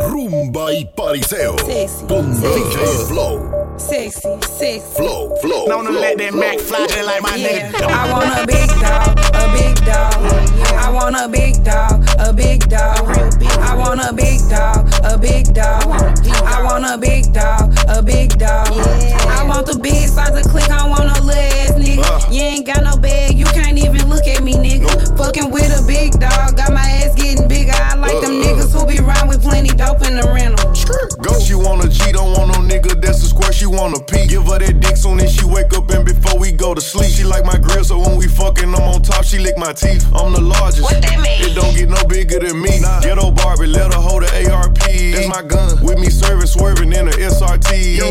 Rumba y pariseo. Con DJ Flow. Sexy, sexy. Flow, flow. Known to let that Mac fly just like my Yeah. nigga. I want a big dog, a big dog. I want a big dog, a big dog. I want a big dog, a big dog. I want a big dog, a big dog. I want the big size of click, I want a little ass nigga. Uh. You ain't got no bag, you can't even look at me, nigga. Fucking with a big dog, got my ass getting bigger. I like them uh. niggas who be round with plenty dope in the rental. Go, she want a G, don't want no nigga that's Give her that dick soon as she wake up go to sleep. She like my grill, so when we fucking, I'm on top, she lick my teeth. I'm the largest. What that mean? It don't get no bigger than me. Nah. Ghetto Barbie, let her hold the ARP. That's my gun. With me serving, swerving in a SRT.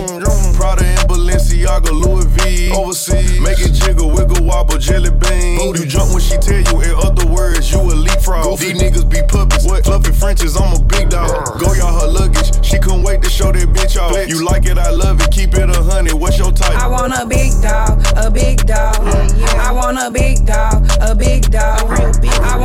Prada and Balenciaga, Louis V. Overseas, make it jiggle, wiggle, wobble, jelly bean. You jump when she tell you, in other words, you a leapfrog. These niggas be puppets. What? Fluffy Frenches, I'm a big dog. Go y'all her luggage. She couldn't wait to show that bitch off. You like it, I love it. Keep it a hundred. What's your type? I want a big dog, a big dog. I want a big dog, a big dog. Want a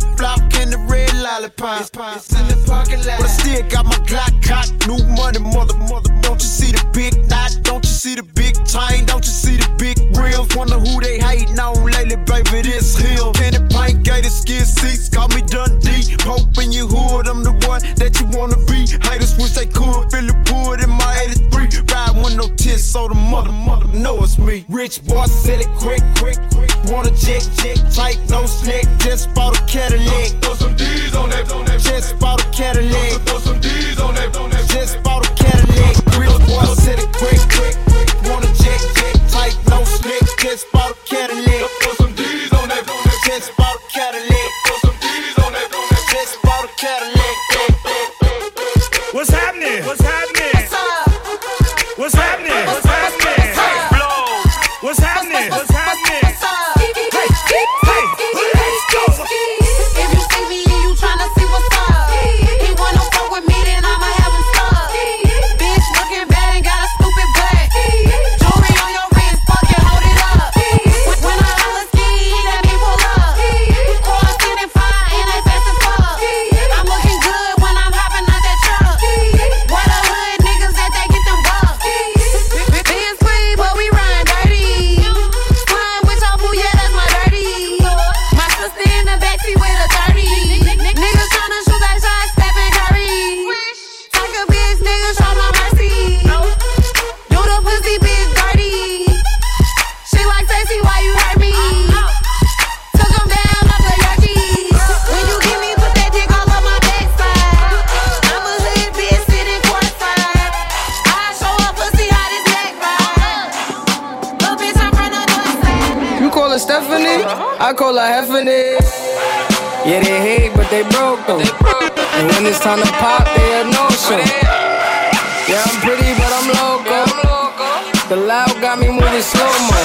flip flop and the red lollipop. It's in the parking lot. But I still got my Glock cock. New money, mother, mother. Don't you see the big knot? Don't you see the big chain? Don't you see the big rims? Wonder who they hating on lately, baby. This hill. Candy paint, gated skin seats. Call me Dundee. Pope in your hood. I'm the one that you wanna be. Haters wish they could. Feel the 10 so the mother, mother know it's me. Rich boy said it quick, quick, quick. Want a check? jet, tight, no snack. Just bought a Cadillac. Throw, some D's on that, on that. Just bought a Cadillac. Throw, throw some D's call her Stephanie, I call her Heffany. Yeah, they hate, but they broke though. And when it's time to pop, they a no show. Yeah, I'm pretty, but I'm loco. The loud got me moving slow mo.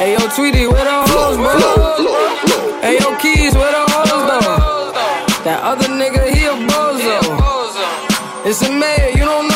Hey yo, Tweety, where the hoes, bro? Hey yo, Keys, where the hoes though? That other nigga, he a bozo. It's a mayor, you don't know.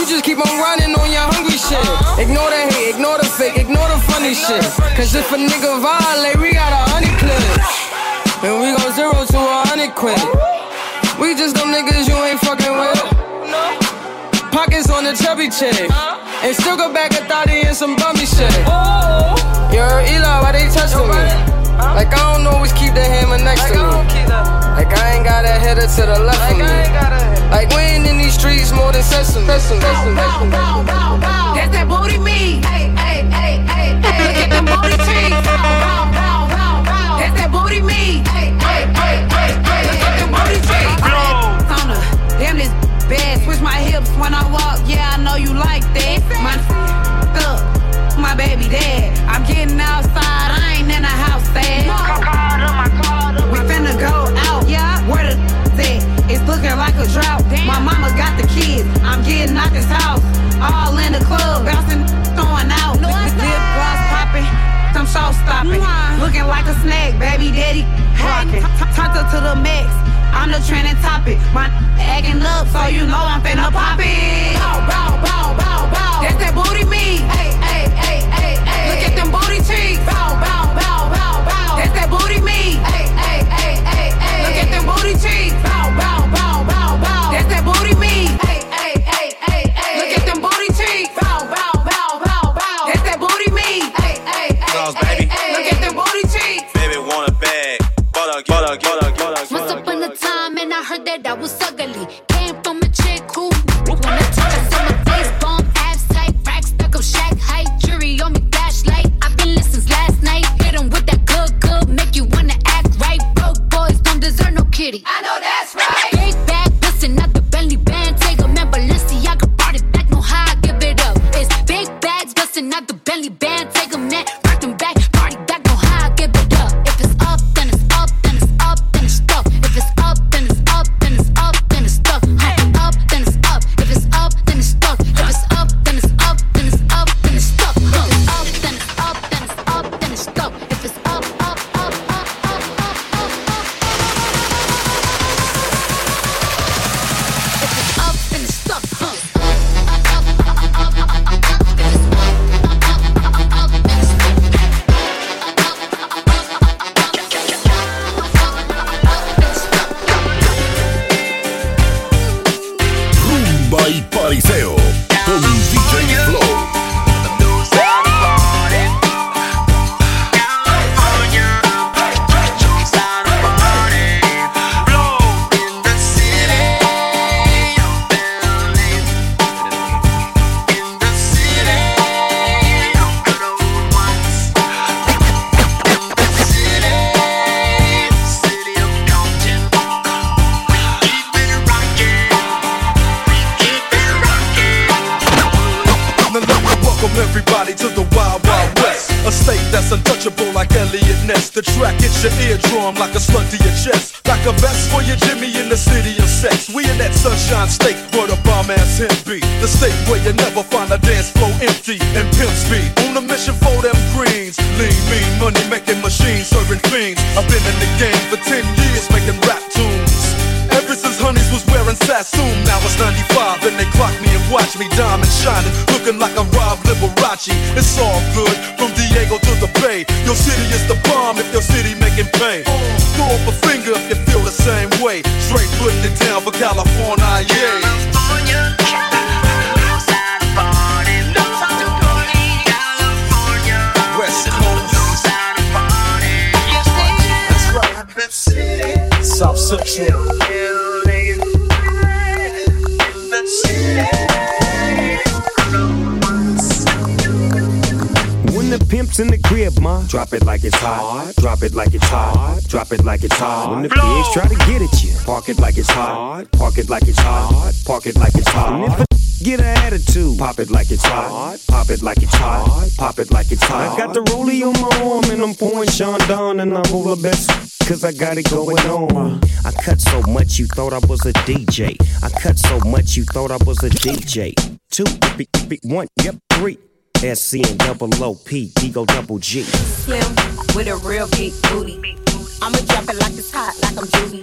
You just keep on running on your hungry shit. Ignore the hate, ignore the fake, ignore the funny shit. Cause if a nigga violate, we got a honey clip. And we go zero to a hundred quid. We just them niggas you ain't fucking with. Pockets on the chubby chick. And still go back a thotty and some bummy shit. Yo, Eli, why they touching than sesame. Sesame, sesame, sesame. That's that booty me. Hey, hey, hey, hey, hey. Look at them booty cheeks. That's that booty me. Hey, hey, hey, hey, hey. Look at them booty cheeks. Tona, damn this bad. Switch my hips when I walk. Yeah, I know you like that. My my baby dad. I'm getting outside. I ain't in the house sad. We finna go out. Yeah, where the? It's looking like a drought. My mama got the daddy rocking. Up to the max. I'm the trending topic. My acting up, so you know I'm finna pop it. Bow, bow, bow, bow, bow. That's that booty me. Hey, hey, hey, hey, hey. Look at them booty cheeks. Once upon a time, and I heard that I was ugly. 10B, the state where you never find a dance floor empty and pimp speed. On a mission for them greens, lean, mean, money making machines, serving fiends. I've been in the game for 10 years making rap tunes. Ever since Honeys was wearing Sassoon, now it's 95 and they clock me and watch me diamond shining, looking like a Rob Liberace. It's all good from Diego to the Bay. Your city is the bomb if your city making pay. Throw up a finger if you feel the same way. Straight putting it down for California, yeah. When the pimp's in the crib, ma, drop it like it's hot. Drop it like it's hot. Drop it like it's hot. When the pigs try to get at you, park it like it's hot. Park it like it's hot. Park it like it's hot. And if a get an attitude, pop it like it's hot. Pop it like it's hot. Pop it like it's hot. I got the rollie on my arm and I'm pouring Chandon and I roll the best. Cause I got it going on. I cut so much you thought I was a DJ. I cut so much you thought I was a DJ. Two, b- b- one, yep, three. SC and double OP, Ego double G. Slim with a real big booty. I'ma drop it like it's hot, like I'm Judy.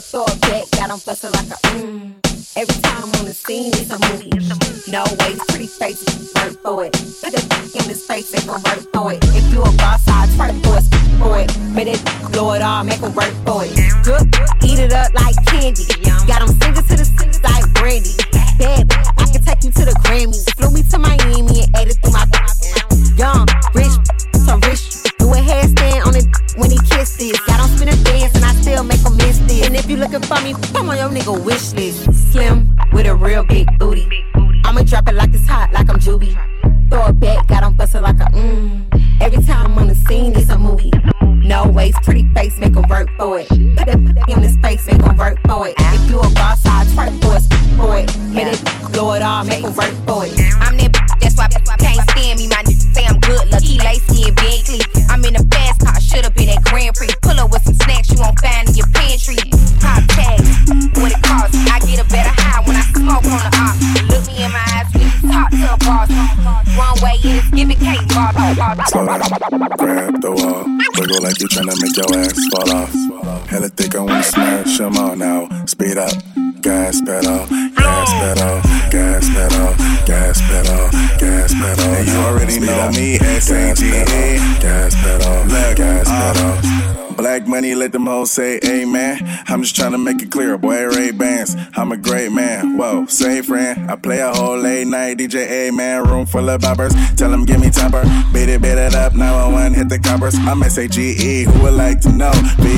Throw it back, got 'em bustin' like a mmm. Every time I'm on the scene, it's a movie. No ways, pretty face, work for it. Put dick in his face, they gon' work for it. If you a boss, I'd twerk for it, for it. But it blow it all, make 'em work for it. Good, eat it up like candy. Got 'em singing to the singers like Brandy. Bad, I can take you to the Grammys. Flew me to Miami and ate it through my Young, rich, so rich. Do a handstand on it looking for me, come on your nigga wish list. Slim with a real big booty. I'ma drop it like it's hot, like I'm Juby. Throw it back, got 'em bustin' like a mmm. Every time I'm on the scene, it's a movie. No waist, pretty face, make 'em work for it. Put that, in his face, make 'em work for it. If you a boss, I twerk for it, for it. Hit it, blow it all, make 'em work for it. I'm Slow down, grab the wall, wiggle like you tryna make your ass fall off. Hella thick, I wanna smash 'em all now. Speed up, gas pedal, gas pedal, gas pedal, gas uh, pedal, gas pedal. And you already know me, S-A-G-A, gas pedal, gas pedal. Money, let them hoes say amen. I'm just tryna make it clear, boy, Ray Bans. I'm a great man, whoa, say friend. I play a whole late night DJ, man. Room full of boppers. Tell them give me temper. Beat it, beat it up, 911, hit the coppers. I'm S-A-G-E, who would like to know?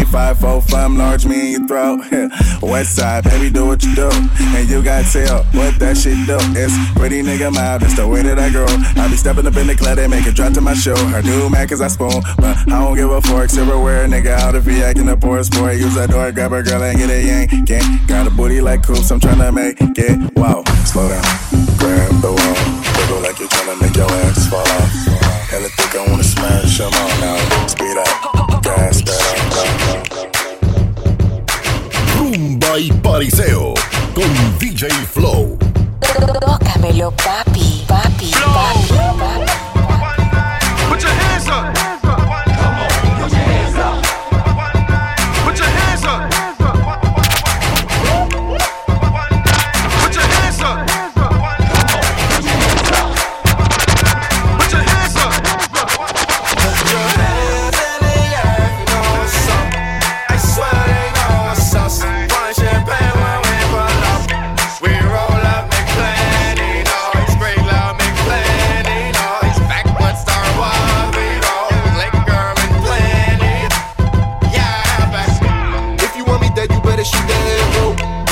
B5 large me in your throat. West side, baby, do what you do. And you got tell what that shit do. It's pretty nigga mouth, that's the way that I grow. I be stepping up in the club, they make it drop to my show. I do mad cause I spoon, but I don't give a fork. Silverware, nigga, out if he acting a poor sport. Use that door, grab a girl and get a yank. Got a booty like coops, I'm tryna make it. Wow, slow down, grab the wall. Wiggle like you're tryna make your ass fall off. Hella think I wanna smash 'em all now. Speed up, gas pedal. Y pariseo con DJ Flow. Tócamelo, papi,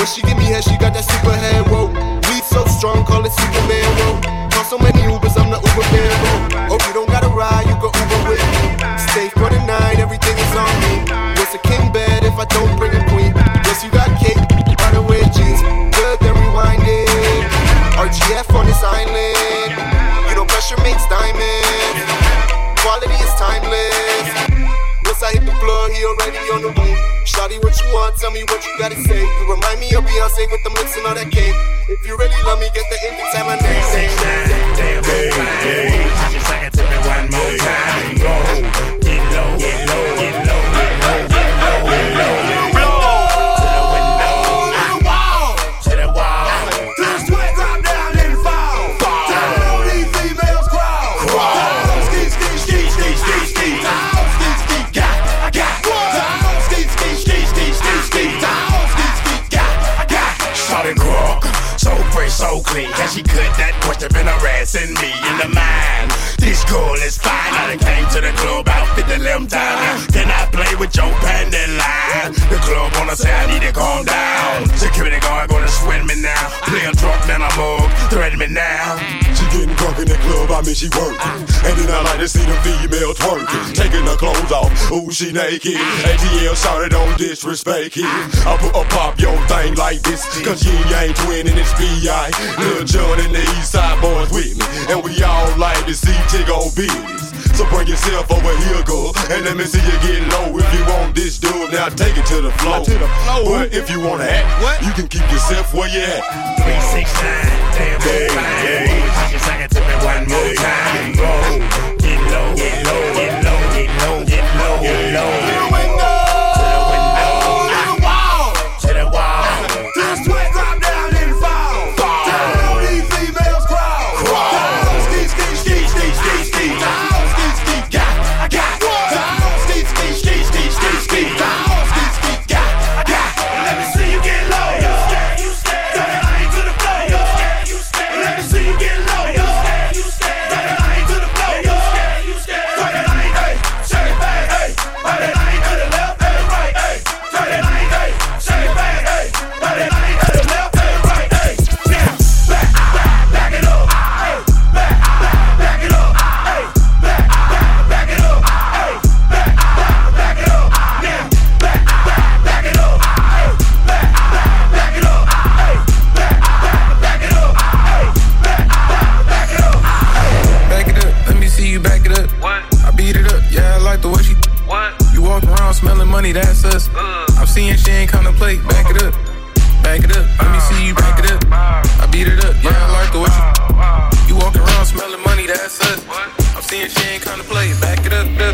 When she give me head, she got that super head, whoa. Weed so strong, call it Superman whoa. Call so many Ubers, I'm the Uber man Oh, you don't gotta ride, you go Uber with me. Stay for the night, everything is on me. What's a king bed if I don't bring a queen? Yes, you got cake, by the way, jeans. Good, then rewind it. RGF on this island. You know pressure makes diamonds. Quality is timeless. Once I hit the floor, he already on the way. Shawty, what you want? Tell me what you gotta say. You remind me of Beyonce with them lips and all that cake. If you really love me, get the anytime I. I mean she working. And then I like to see the female twerking. Taking her clothes off, ooh she naked. ATL shouted don't disrespect it. I put a pop your thing like this. Cause you ain't twinning, it's B.I. Lil Jon and the East Side boys with me. And we all like to see Tiggo business. So bring yourself over here, girl. And let me see you get low. If you want this dude, now take it to the floor. To the floor. But if you wanna act, you can keep yourself where you at. 369, damn, Yeah, I'm seeing she ain't come to play. Back it up.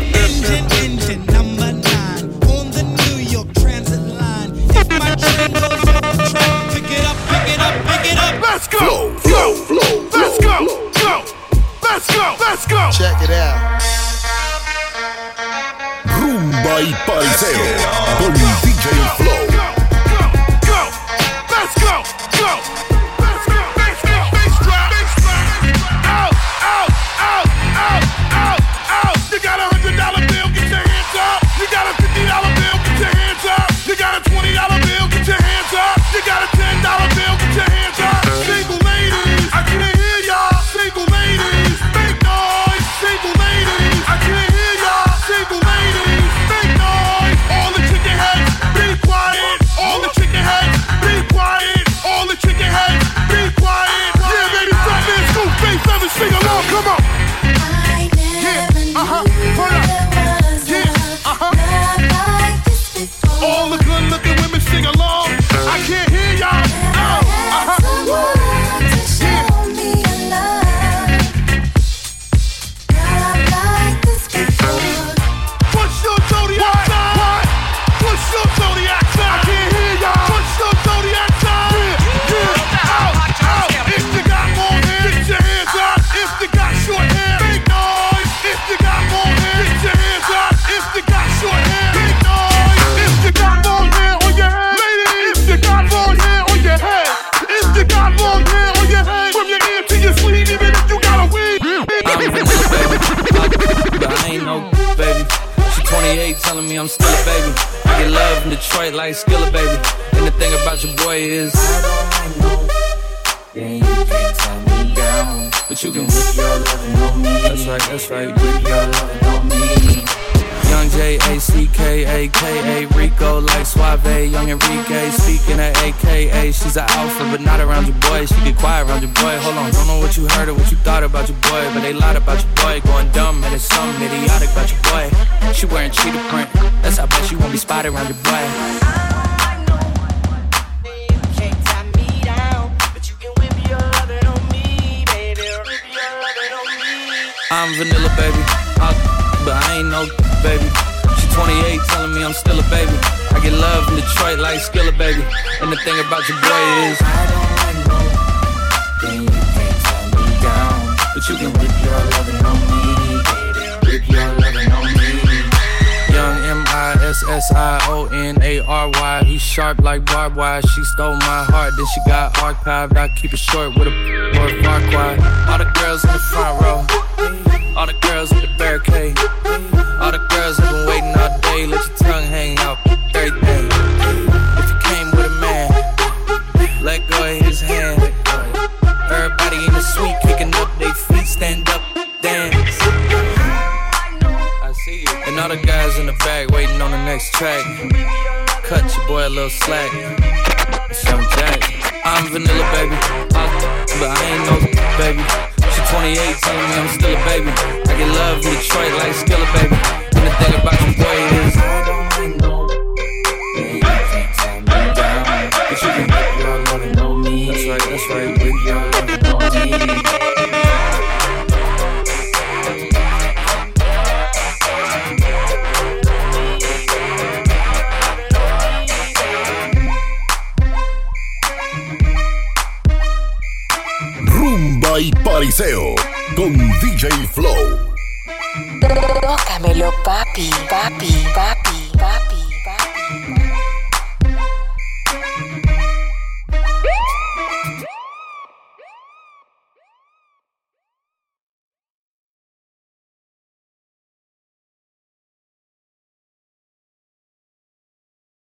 I in Detroit like Skilla, baby. And the thing about your boy is. Yeah, you can't tell me down. But you can whip your loving on me. That's right, that's right. Whip your loving on me. J A C K A K A Rico like Suave, Young Enrique speaking at AKA. She's an alpha, but not around your boy. She get quiet around your boy. Hold on, don't know what you heard or what you thought about your boy, but they lied about your boy. Going dumb and it's something idiotic about your boy. She wearing cheetah print. That's how best she won't be spotted around your boy. I'm vanilla, baby. I, but I ain't no baby. She 28, telling me I'm still a baby. I get love in Detroit like Skilla, baby. And the thing about your boy is. I don't like no thing you can't me down. But you can whip your loving on me. Whip your loving on me. Young M I S S I O N A R Y. He sharp like barbed wire. She stole my heart, then she got archived. I keep it short with a or far quiet. All the girls in the front row. All the girls with the barricade. All the girls have been waiting all day. Let your tongue hang out every day. If you came with a man, let go of his hand. Everybody in the suite kicking up their feet, stand up, dance. I see you. And all the guys in the back waiting on the next track. Cut your boy a little slack. Young Jack. I'm vanilla, baby. But I ain't no baby. She 28, telling me I'm still a baby. I get love in Detroit like Skilla, baby. And the thing about your con DJ Flow. Tócamelo, papi, papi, papi.